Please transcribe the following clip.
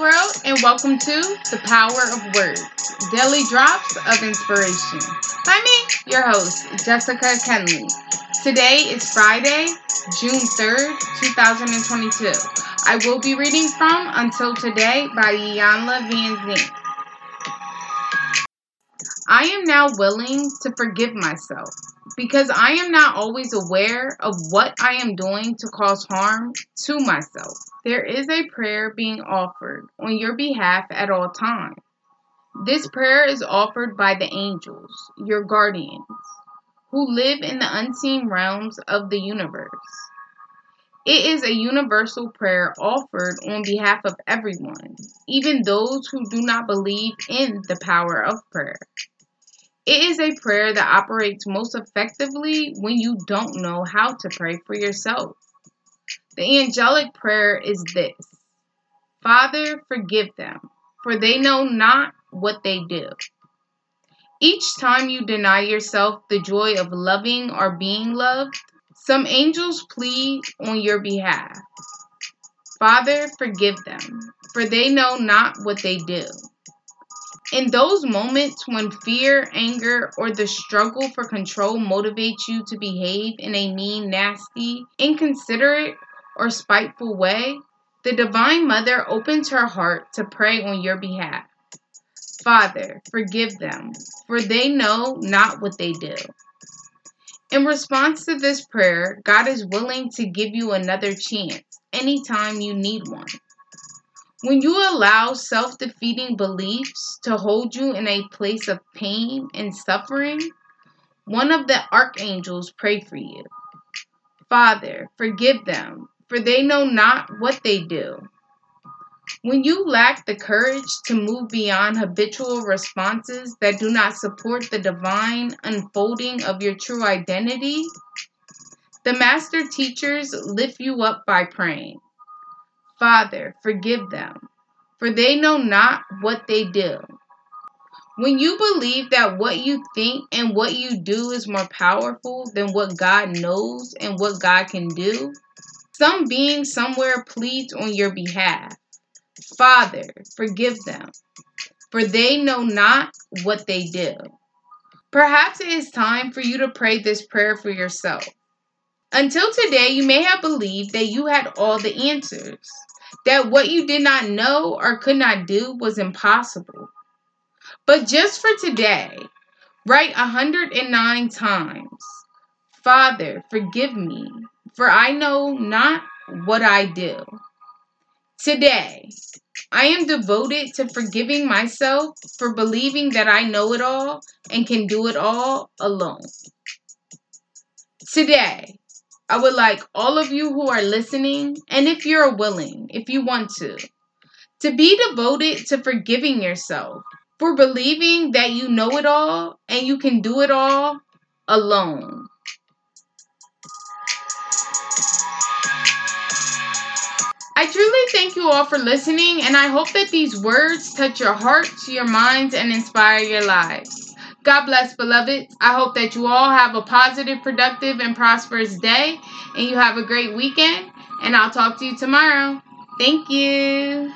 World, and welcome to the Power of Words Daily Drops of Inspiration. By me, your host, Jessica Kenley. Today is Friday, June 3rd, 2022. I will be reading from Until Today by Iyanla Vanzant. I am now willing to forgive myself because I am not always aware of what I am doing to cause harm to myself. There is a prayer being offered on your behalf at all times. This prayer is offered by the angels, your guardians, who live in the unseen realms of the universe. It is a universal prayer offered on behalf of everyone, even those who do not believe in the power of prayer. It is a prayer that operates most effectively when you don't know how to pray for yourself. The angelic prayer is this Father, forgive them, for they know not what they do. Each time you deny yourself the joy of loving or being loved, some angels plead on your behalf. Father, forgive them, for they know not what they do. In those moments when fear, anger, or the struggle for control motivates you to behave in a mean, nasty, inconsiderate, or spiteful way, the Divine Mother opens her heart to pray on your behalf. Father, forgive them, for they know not what they do. In response to this prayer, God is willing to give you another chance anytime you need one. When you allow self defeating beliefs to hold you in a place of pain and suffering, one of the archangels pray for you. Father, forgive them, for they know not what they do. When you lack the courage to move beyond habitual responses that do not support the divine unfolding of your true identity, the master teachers lift you up by praying. Father, forgive them, for they know not what they do. When you believe that what you think and what you do is more powerful than what God knows and what God can do, some being somewhere pleads on your behalf. Father, forgive them, for they know not what they do. Perhaps it is time for you to pray this prayer for yourself. Until today, you may have believed that you had all the answers that what you did not know or could not do was impossible. But just for today, write 109 times Father, forgive me, for I know not what I do. Today, I am devoted to forgiving myself for believing that I know it all and can do it all alone. Today, I would like all of you who are listening, and if you're willing, if you want to, to be devoted to forgiving yourself for believing that you know it all and you can do it all alone. I truly thank you all for listening, and I hope that these words touch your hearts, your minds, and inspire your lives. God bless, beloved. I hope that you all have a positive, productive, and prosperous day, and you have a great weekend. And I'll talk to you tomorrow. Thank you.